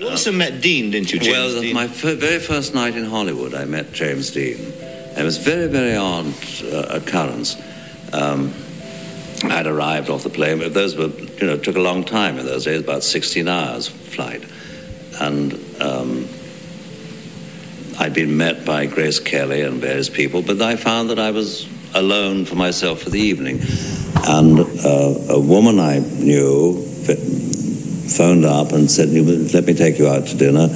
You also met Dean, didn't you, James well, Dean? my f- very first night in Hollywood, I met James Dean. It was a very, very odd uh, occurrence. Um, I'd arrived off the plane, but those were, you know, took a long time in those days, about 16 hours flight. And um, I'd been met by Grace Kelly and various people, but I found that I was alone for myself for the evening. And uh, a woman I knew phoned up and said, Let me take you out to dinner.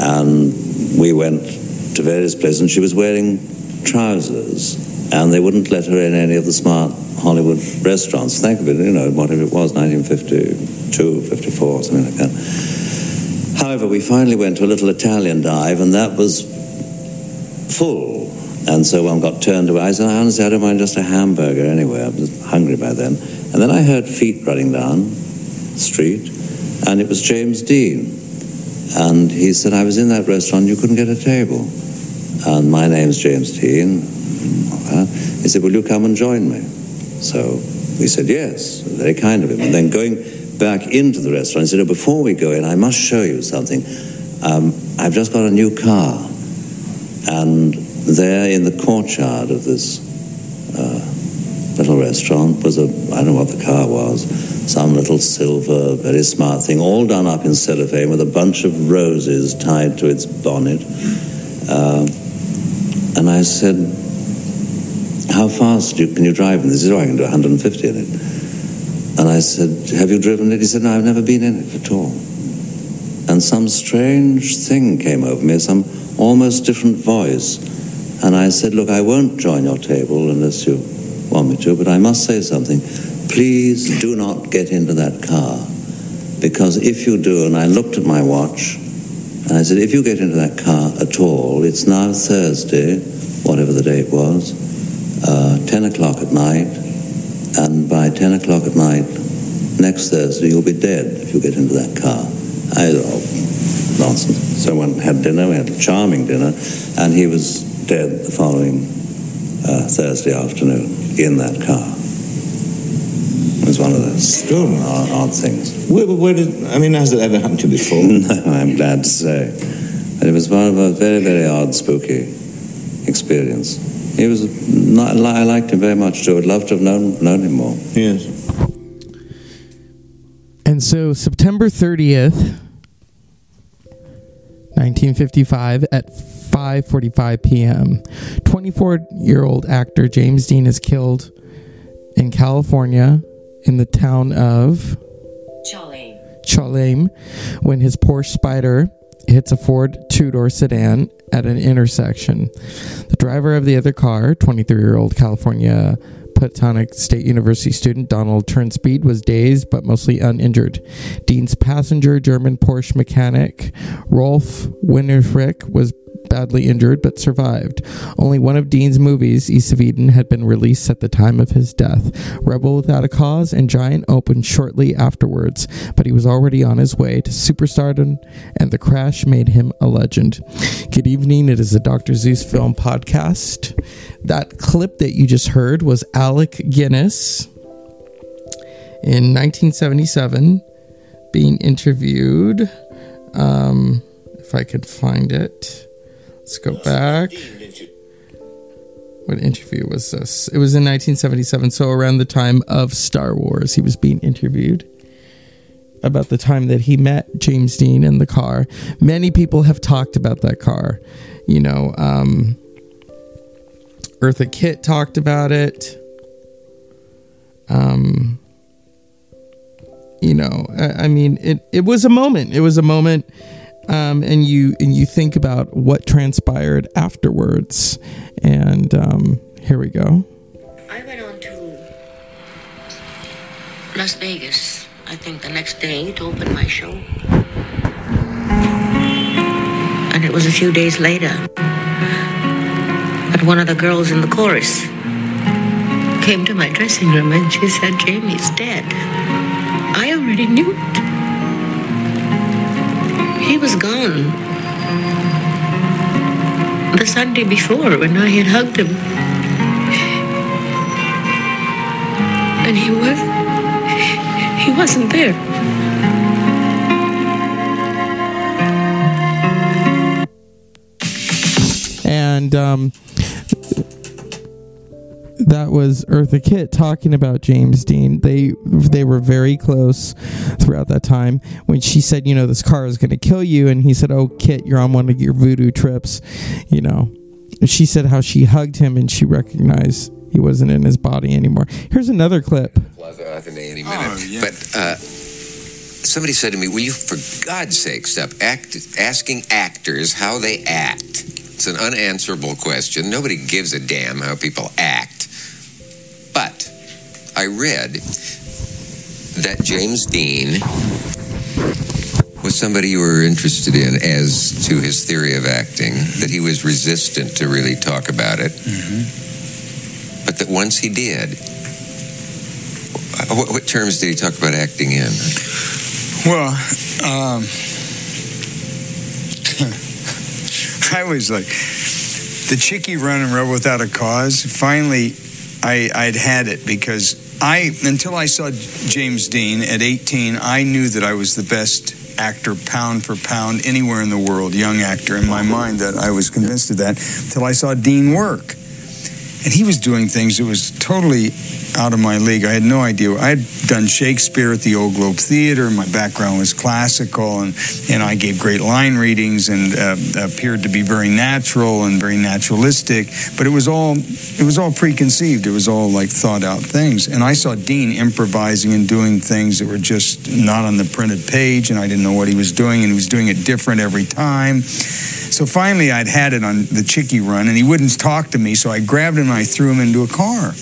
And we went to various places, and she was wearing trousers, and they wouldn't let her in any of the smart Hollywood restaurants. Think of it, you know, whatever it was, 1952, 54, something like that. However, we finally went to a little Italian dive, and that was full. And so one got turned away. I said, honestly, I don't mind just a hamburger anyway. I was hungry by then. And then I heard feet running down the street, and it was James Dean. And he said, I was in that restaurant, you couldn't get a table. And my name's James Dean. He said, Will you come and join me? So we said, Yes, very kind of him. And then going back into the restaurant, he said, oh, Before we go in, I must show you something. Um, I've just got a new car. And there in the courtyard of this uh, little restaurant was a, I don't know what the car was, some little silver, very smart thing, all done up in cellophane with a bunch of roses tied to its bonnet. Uh, and I said, How fast can you drive in this? He said, Oh, I can do 150 in it. And I said, Have you driven it? He said, No, I've never been in it at all. And some strange thing came over me, some almost different voice. And I said, Look, I won't join your table unless you want me to, but I must say something. Please do not get into that car. Because if you do, and I looked at my watch, and I said, if you get into that car at all, it's now Thursday, whatever the date was, uh, 10 o'clock at night, and by 10 o'clock at night next Thursday, you'll be dead if you get into that car. I oh, nonsense. Someone had dinner, we had a charming dinner, and he was dead the following uh, Thursday afternoon in that car. It was one of those odd, odd things. Where, where did, I mean, has it ever happened to you before? No, I'm glad to say. But it was one of a very, very odd, spooky experience. He was, not, I liked him very much too. I'd love to have known, known him more. Yes. And so September 30th, 1955 at 5:45 p.m. 24-year-old actor James Dean is killed in California in the town of. Cholame when his Porsche Spider hits a Ford two-door sedan at an intersection. The driver of the other car, 23-year-old California Polytechnic State University student Donald Turnspeed was dazed but mostly uninjured. Dean's passenger, German Porsche mechanic Rolf Winterfrick, was badly injured but survived. Only one of Dean's movies, East of Eden, had been released at the time of his death. Rebel Without a Cause and Giant opened shortly afterwards, but he was already on his way to superstardom, and the crash made him a legend. Good evening. It is the Dr. Zeus film podcast. That clip that you just heard was Alec Guinness in 1977 being interviewed. Um, if I could find it. Let's go back. What interview was this? It was in 1977, so around the time of Star Wars. He was being interviewed about the time that he met James Dean in the car. Many people have talked about that car. You know, um, Eartha Kitt talked about it. Um, you know, I, I mean, it, it was a moment. It was a moment um, and you and you think about what transpired afterwards. And um, here we go. I went on to Las Vegas, I think the next day to open my show. And it was a few days later that one of the girls in the chorus came to my dressing room and she said, Jamie's dead. I already knew it he was gone. The Sunday before, when I had hugged him. And he was. He wasn't there. And, um, that was Eartha Kitt talking about James Dean. They they were very close throughout that time. When she said, you know, this car is going to kill you, and he said, "Oh, Kitt, you're on one of your voodoo trips," you know. She said how she hugged him and she recognized he wasn't in his body anymore. Here's another clip. Plaza Athene any minute. But uh, somebody said to me, "Will you, for God's sake, stop act, asking actors how they act?" It's an unanswerable question. Nobody gives a damn how people act. But I read that James Dean was somebody you were interested in as to his theory of acting, that he was resistant to really talk about it, but that once he did, what, what terms did he talk about acting in? Well, um, I was like the chickie run and rebel without a cause. Finally, I, I'd had it because I until I saw James Dean at 18, I knew that I was the best actor pound for pound anywhere in the world, young actor in my mind. That I was convinced of that until I saw Dean work and he was doing things that was totally out of my league. I had no idea. I had done Shakespeare at the Old Globe Theater. My background was classical, and, and I gave great line readings and uh, appeared to be very natural and very naturalistic. But it was all it was all preconceived. It was all like thought out things. And I saw Dean improvising and doing things that were just not on the printed page, and I didn't know what he was doing, and he was doing it different every time. So finally, I'd had it on the Chickie run, and he wouldn't talk to me. So I grabbed him and I threw him into a car.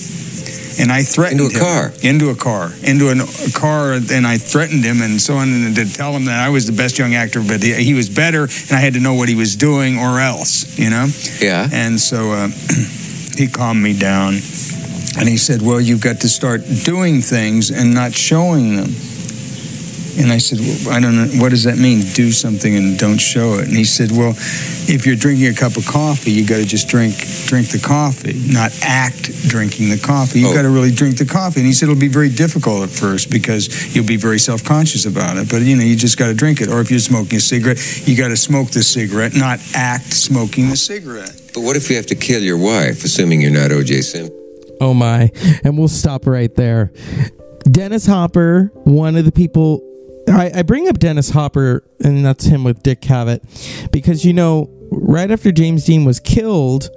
And I threatened Into a him- car? into a car, into an, a car, and I threatened him and so on, and to tell him that I was the best young actor, but he, he was better, and I had to know what he was doing, or else, you know. Yeah. And so uh, he calmed me down, and he said, "Well, you've got to start doing things and not showing them." And I said, well, I don't know. What does that mean? Do something and don't show it. And he said, Well, if you're drinking a cup of coffee, you got to just drink drink the coffee, not act drinking the coffee. You Oh. got to really drink the coffee. And he said it'll be very difficult at first because you'll be very self conscious about it. But you know, you just got to drink it. Or if you're smoking a cigarette, you got to smoke the cigarette, not act smoking the cigarette. But what if you have to kill your wife, assuming you're not O.J. Simpson? Oh my. And we'll stop right there. Dennis Hopper, one of the people. I, I bring up Dennis Hopper, and that's him with Dick Cavett, because, you know, right after James Dean was killed,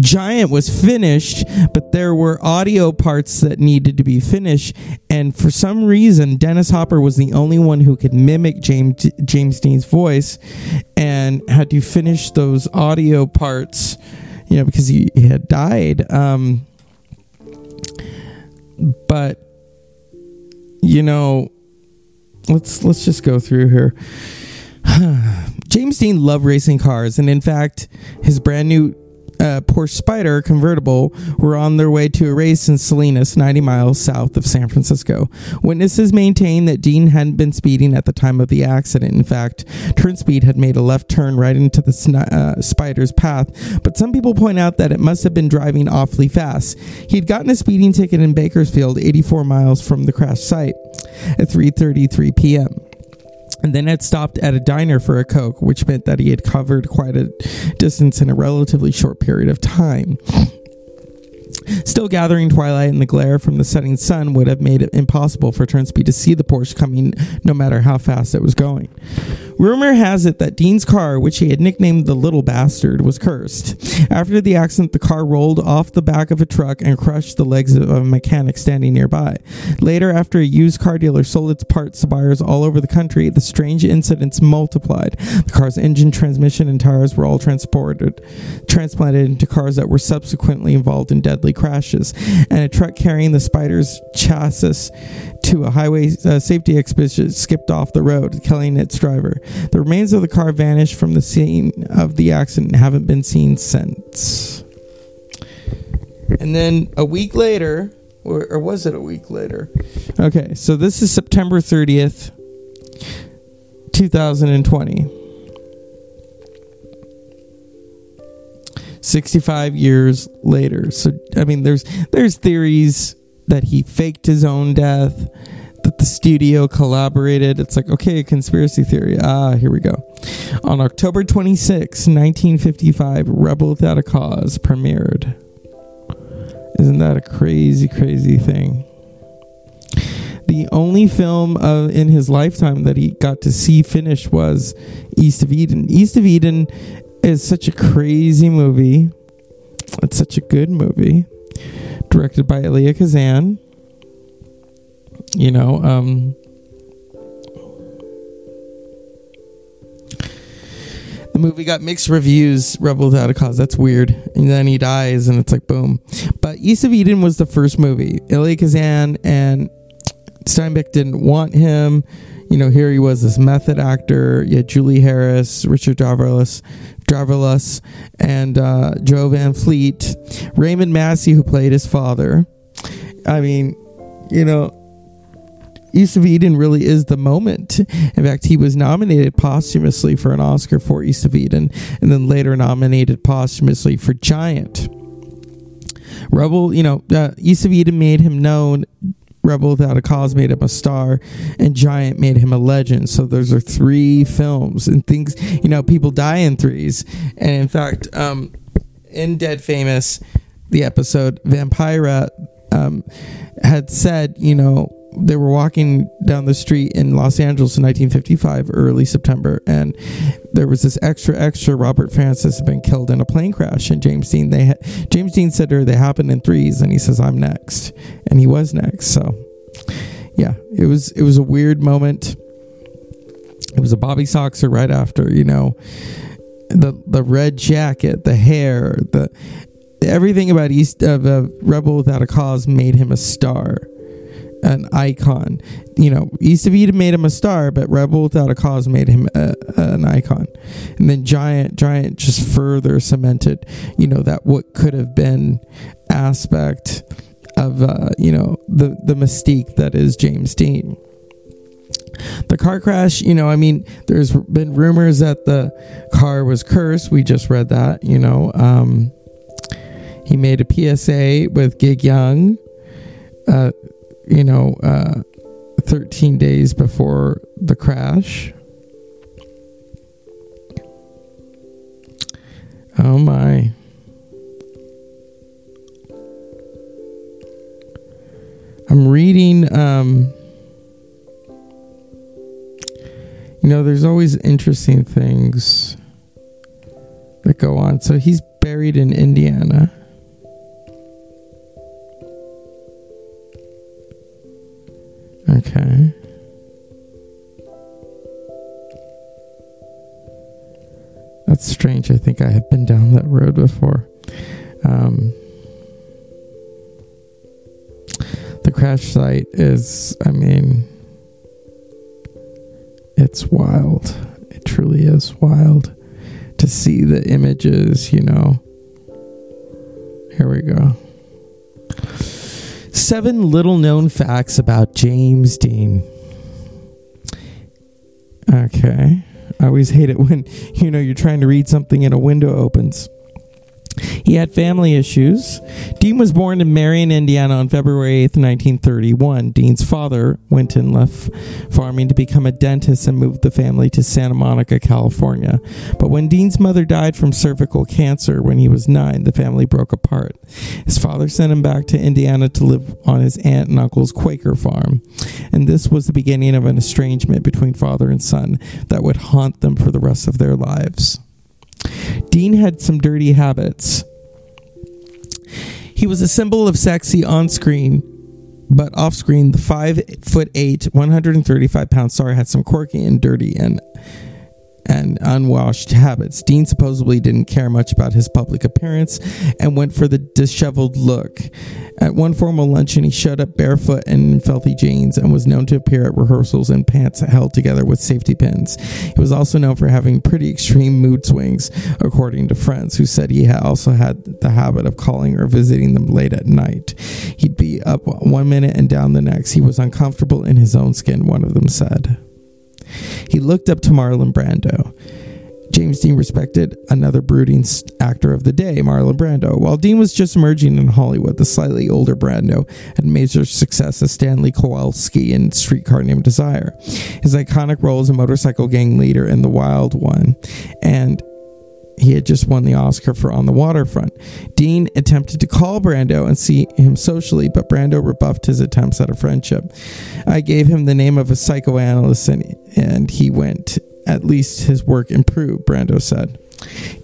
Giant was finished, but there were audio parts that needed to be finished. And for some reason, Dennis Hopper was the only one who could mimic James, James Dean's voice and had to finish those audio parts, you know, because he, he had died. Um, but you know let's let's just go through here. James dean loved racing cars and in fact his brand new uh, Porsche Spider convertible were on their way to a race in Salinas, 90 miles south of San Francisco. Witnesses maintain that Dean hadn't been speeding at the time of the accident. In fact, turn speed had made a left turn right into the uh, Spider's path, but some people point out that it must have been driving awfully fast. He'd gotten a speeding ticket in Bakersfield, 84 miles from the crash site, at 3:33 p.m and then had stopped at a diner for a Coke, which meant that he had covered quite a distance in a relatively short period of time. Still gathering twilight and the glare from the setting sun would have made it impossible for Turnspeed to see the Porsche coming no matter how fast it was going. Rumor has it that Dean's car, which he had nicknamed the Little Bastard, was cursed. After the accident, the car rolled off the back of a truck and crushed the legs of a mechanic standing nearby. Later, after a used car dealer sold its parts to buyers all over the country, the strange incidents multiplied. The car's engine, transmission, and tires were all transported, transplanted into cars that were subsequently involved in deadly crashes. And a truck carrying the Spider's chassis to a highway uh, safety expedition skipped off the road, killing its driver. The remains of the car vanished from the scene of the accident and haven't been seen since. And then a week later, or, or was it a week later? Okay, so this is September 30th, 2020. 65 years later. So I mean there's there's theories that he faked his own death. that the studio collaborated. It's like, okay, conspiracy theory. Ah, here we go. On October 26, 1955, Rebel Without a Cause premiered. Isn't that a crazy, crazy thing? The only film uh, in his lifetime that he got to see finished was East of Eden. East of Eden is such a crazy movie. It's such a good movie. Directed by Elia Kazan. You know, um, the movie got mixed reviews. Rebel Without a Cause. That's weird. And then he dies, and it's like boom. But East of Eden was the first movie. Elia Kazan and Steinbeck didn't want him. You know, here he was, this method actor. You had Julie Harris, Richard Dravelis, Dravelis, and uh, Jo Van Fleet, Raymond Massey, who played his father. I mean, you know, East of Eden really is the moment. In fact, he was nominated posthumously for an Oscar for East of Eden, and then later nominated posthumously for Giant. Rebel, you know, uh, East of Eden made him known Rebel Without a Cause made him a star, and Giant made him a legend. So those are three films and things. You know, people die in threes, and in fact, um, in Dead Famous, the episode Vampira um, had said, you know, they were walking down the street in Los Angeles in 1955, early September, and there was this extra, extra. Robert Francis had been killed in a plane crash, and James Dean. They ha- James Dean said to her, "They happened in threes, and he says, "I'm next," and he was next. So, yeah, it was it was a weird moment. It was a Bobby Soxer right after, you know, the the red jacket, the hair, the everything about East of uh, Rebel Without a Cause made him a star an icon. You know, East of Eden made him a star, but Rebel Without a Cause made him a, an icon. And then Giant, Giant just further cemented, you know, that what could have been aspect of, uh, you know, the the mystique that is James Dean. The car crash, you know, I mean, there's been rumors that the car was cursed. We just read that, you know. Um, he made a PSA with Gig Young. Uh, you know, uh, 13 days before the crash. Oh my. I'm reading, um, you know, there's always interesting things that go on. So he's buried in Indiana. Think I have been down that road before. Um, the crash site is, I mean, it's wild. It truly is wild to see the images, you know. Here we go. Seven little known facts about James Dean. Okay. I always hate it when, you know, you're trying to read something and a window opens. He had family issues. Dean was born in Marion, Indiana on February 8th, 1931. Dean's father, Winton, left farming to become a dentist and moved the family to Santa Monica, California. But when Dean's mother died from cervical cancer when he was nine, the family broke apart. His father sent him back to Indiana to live on his aunt and uncle's Quaker farm. And this was the beginning of an estrangement between father and son that would haunt them for the rest of their lives. Dean had some dirty habits. He was a symbol of sexy on screen, but off screen, the five foot eight, 135 pound star had some quirky and dirty and and unwashed habits. Dean supposedly didn't care much about his public appearance and went for the disheveled look. At one formal luncheon, he showed up barefoot and in filthy jeans and was known to appear at rehearsals in pants held together with safety pins. He was also known for having pretty extreme mood swings, according to friends who said he also had the habit of calling or visiting them late at night. He'd be up one minute and down the next. He was uncomfortable in his own skin, one of them said. He looked up to Marlon Brando. James Dean respected another brooding actor of the day, Marlon Brando. While Dean was just emerging in Hollywood, the slightly older Brando had major success as Stanley Kowalski in Streetcar Named Desire. His iconic role as a motorcycle gang leader in The Wild One, and he had just won the Oscar for On the Waterfront. Dean attempted to call Brando and see him socially, but Brando rebuffed his attempts at a friendship. I gave him the name of a psychoanalyst and, and he went. At least his work improved, Brando said.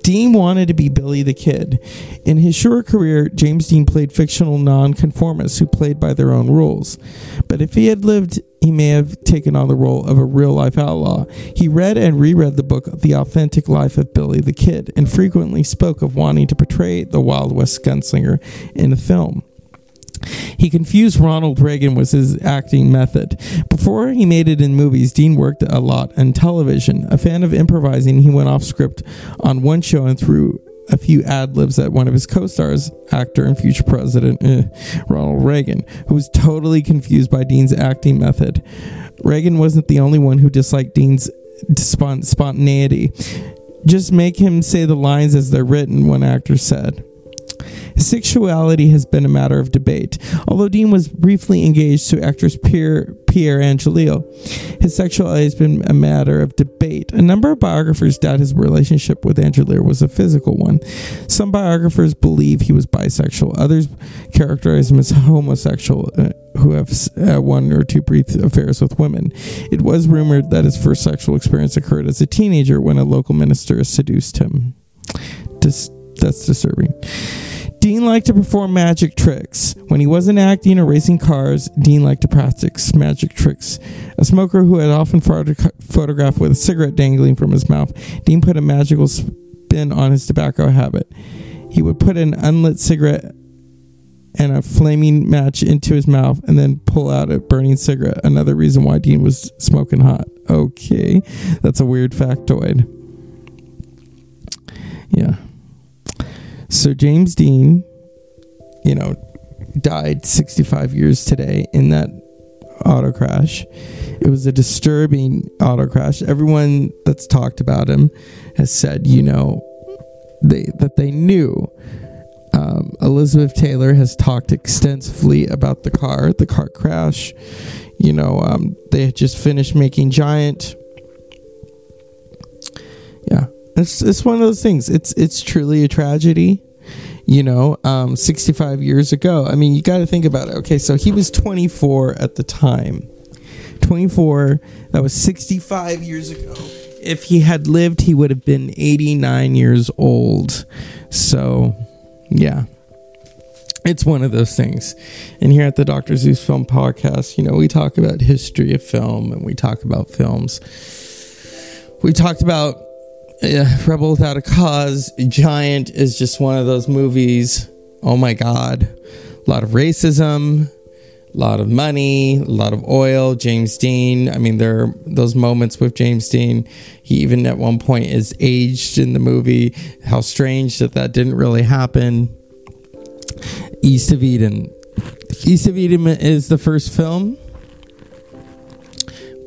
Dean wanted to be Billy the Kid. In his short career, James Dean played fictional nonconformists who played by their own rules. But if he had lived, he may have taken on the role of a real life outlaw. He read and reread the book The Authentic Life of Billy the Kid and frequently spoke of wanting to portray the Wild West gunslinger in a film. He confused Ronald Reagan with his acting method. Before he made it in movies, Dean worked a lot on television. A fan of improvising, he went off script on one show and threw a few ad libs at one of his co stars, actor and future president eh, Ronald Reagan, who was totally confused by Dean's acting method. Reagan wasn't the only one who disliked Dean's spont- spontaneity. Just make him say the lines as they're written, one actor said. Sexuality has been a matter of debate. Although Dean was briefly engaged to actress Pierre, Pierre Angelillo, his sexuality has been a matter of debate. A number of biographers doubt his relationship with Angelillo was a physical one. Some biographers believe he was bisexual. Others characterize him as homosexual, uh, who have uh, one or two brief affairs with women. It was rumored that his first sexual experience occurred as a teenager when a local minister seduced him. Dis- that's disturbing. Dean liked to perform magic tricks. When he wasn't acting or racing cars, Dean liked to practice magic tricks. A smoker who had often photo- photographed with a cigarette dangling from his mouth, Dean put a magical spin on his tobacco habit. He would put an unlit cigarette and a flaming match into his mouth and then pull out a burning cigarette. Another reason why Dean was smoking hot. Okay, that's a weird factoid. Yeah. So James Dean, you know, died 65 years today in that auto crash. It was a disturbing auto crash. Everyone that's talked about him has said, you know, they that they knew. Um, Elizabeth Taylor has talked extensively about the car, the car crash. You know, um, they had just finished making Giant. Yeah, it's it's one of those things. It's it's truly a tragedy. You know, um, 65 years ago. I mean, you got to think about it. Okay, so he was 24 at the time. 24. That was 65 years ago. If he had lived, he would have been 89 years old. So, yeah. It's one of those things. And here at the Dr. Zeus Film Podcast, you know, we talk about history of film and we talk about films. We talked about uh, Rebel Without a Cause. Giant is just one of those movies. Oh my God. A lot of racism, a lot of money, a lot of oil. James Dean. I mean, there are those moments with James Dean. He even at one point is aged in the movie. How strange that that didn't really happen. East of Eden. East of Eden is the first film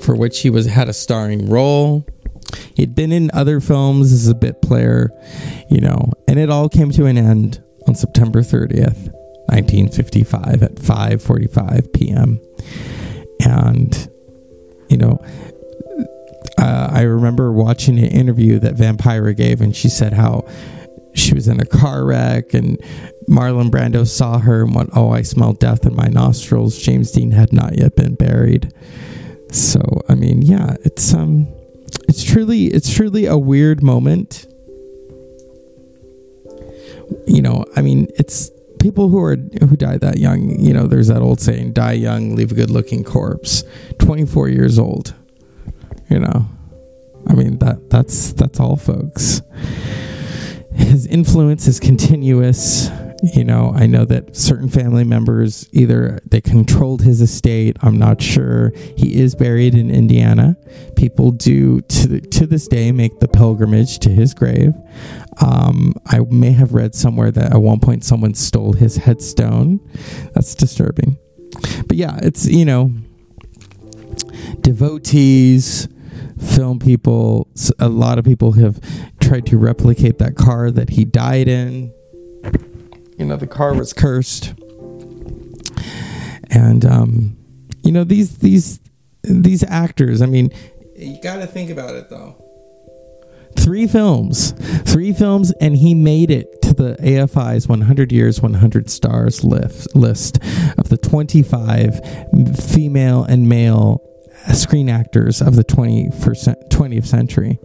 for which he was had a starring role. He'd been in other films as a bit player, you know, and it all came to an end on September 30th, 1955 at 5:45 p.m. And you know, uh, I remember watching an interview that Vampira gave, and she said how she was in a car wreck and Marlon Brando saw her and went, Oh, I smell death in my nostrils. James Dean had not yet been buried. So, I mean, yeah, it's um it's truly it's truly a weird moment. You know, I mean, it's people who are who die that young, you know, there's that old saying, die young, leave a good looking corpse. 24 years old. You know. I mean, that that's that's all folks his influence is continuous you know i know that certain family members either they controlled his estate i'm not sure. He is buried in indiana. People do to, to this day make the pilgrimage to his grave. Um, i may have read somewhere that at one point someone stole his headstone. That's disturbing. But yeah it's you know devotees film people, a lot of people have tried to replicate that car that he died in. You know, the car was cursed. And um, you know, these these these actors, I mean, you got to think about it though. Three films, three films, and he made it to the AFI's 100 Years, 100 Stars list, list of the 25 female and male screen actors of the 21st, 20th century.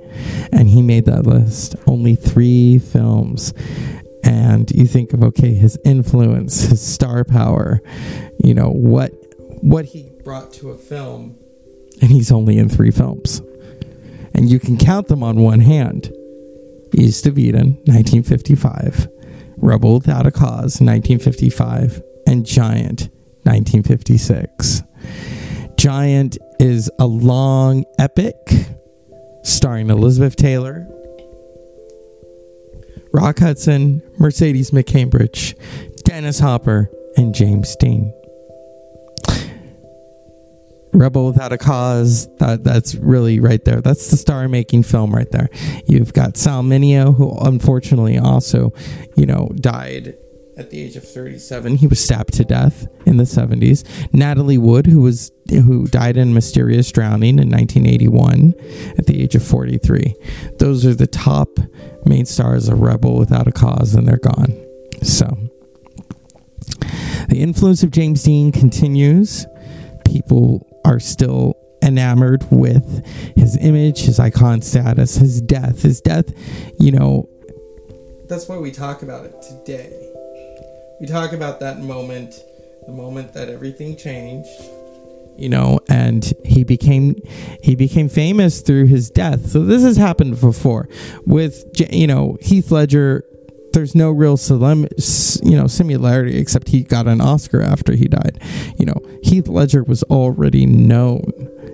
And he made that list. Only three films. And you think of, okay, his influence, his star power, you know, what what he brought to a film, and he's only in three films. And you can count them on one hand. East of Eden, 1955. Rebel Without a Cause, 1955. And Giant, 1956. Giant is a long epic starring Elizabeth Taylor, Rock Hudson, Mercedes McCambridge, Dennis Hopper, and James Dean. Rebel Without a Cause. That, that's really right there. That's the star making film right there. You've got Sal Mineo, who unfortunately also, you know, died at the age of 37. He was stabbed to death in the 70s. Natalie Wood, who was who died in mysterious drowning in 1981 at the age of 43. Those are the top main stars of Rebel Without a Cause, and they're gone. So the influence of James Dean continues. People are still enamored with his image, his icon status, his death. His death, you know, that's why we talk about it today. We talk about that moment, the moment that everything changed, you know, and he became he became famous through his death. So this has happened before with you know Heath Ledger there's no real solemn, you know, similarity except he got an Oscar after he died. You know, Heath Ledger was already known.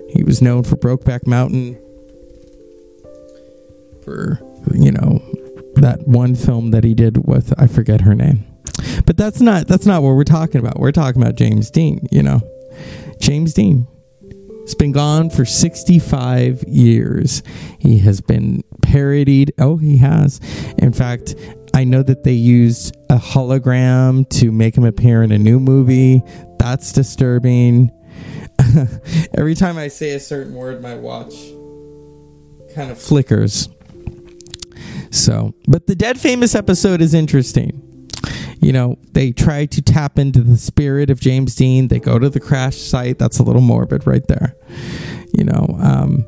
He was known for Brokeback Mountain, for you know that one film that he did with I forget her name. But that's not that's not what we're talking about. We're talking about James Dean, you know. James Dean. It's been gone for 65 years. He has been parodied. Oh, he has. In fact, I know that they used a hologram to make him appear in a new movie. That's disturbing. Every time I say a certain word, my watch kind of flickers. So, but the Dead Famous episode is interesting. You know, they try to tap into the spirit of James Dean. They go to the crash site. That's a little morbid right there. You know, um,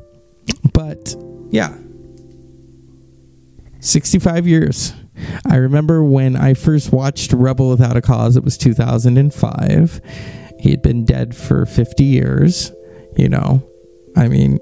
but yeah, 65 years. I remember when I first watched Rebel Without a Cause, it was 2005. He had been dead for 50 years, you know. I mean,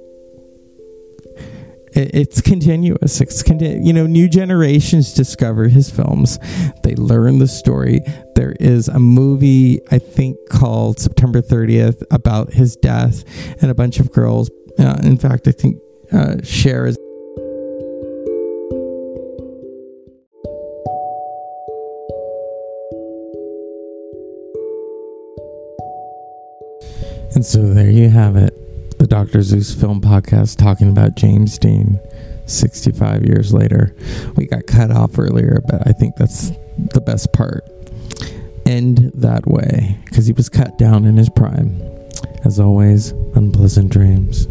it's continuous. It's continu- you know, new generations discover his films. They learn the story. There is a movie I think called September 30th about his death and a bunch of girls. Uh, in fact, I think uh, Cher is And so there you have it. Dr. Zeus Film Podcast talking about James Dean 65 years later. We got cut off earlier, but I think that's the best part. End that way because he was cut down in his prime. As always, unpleasant dreams.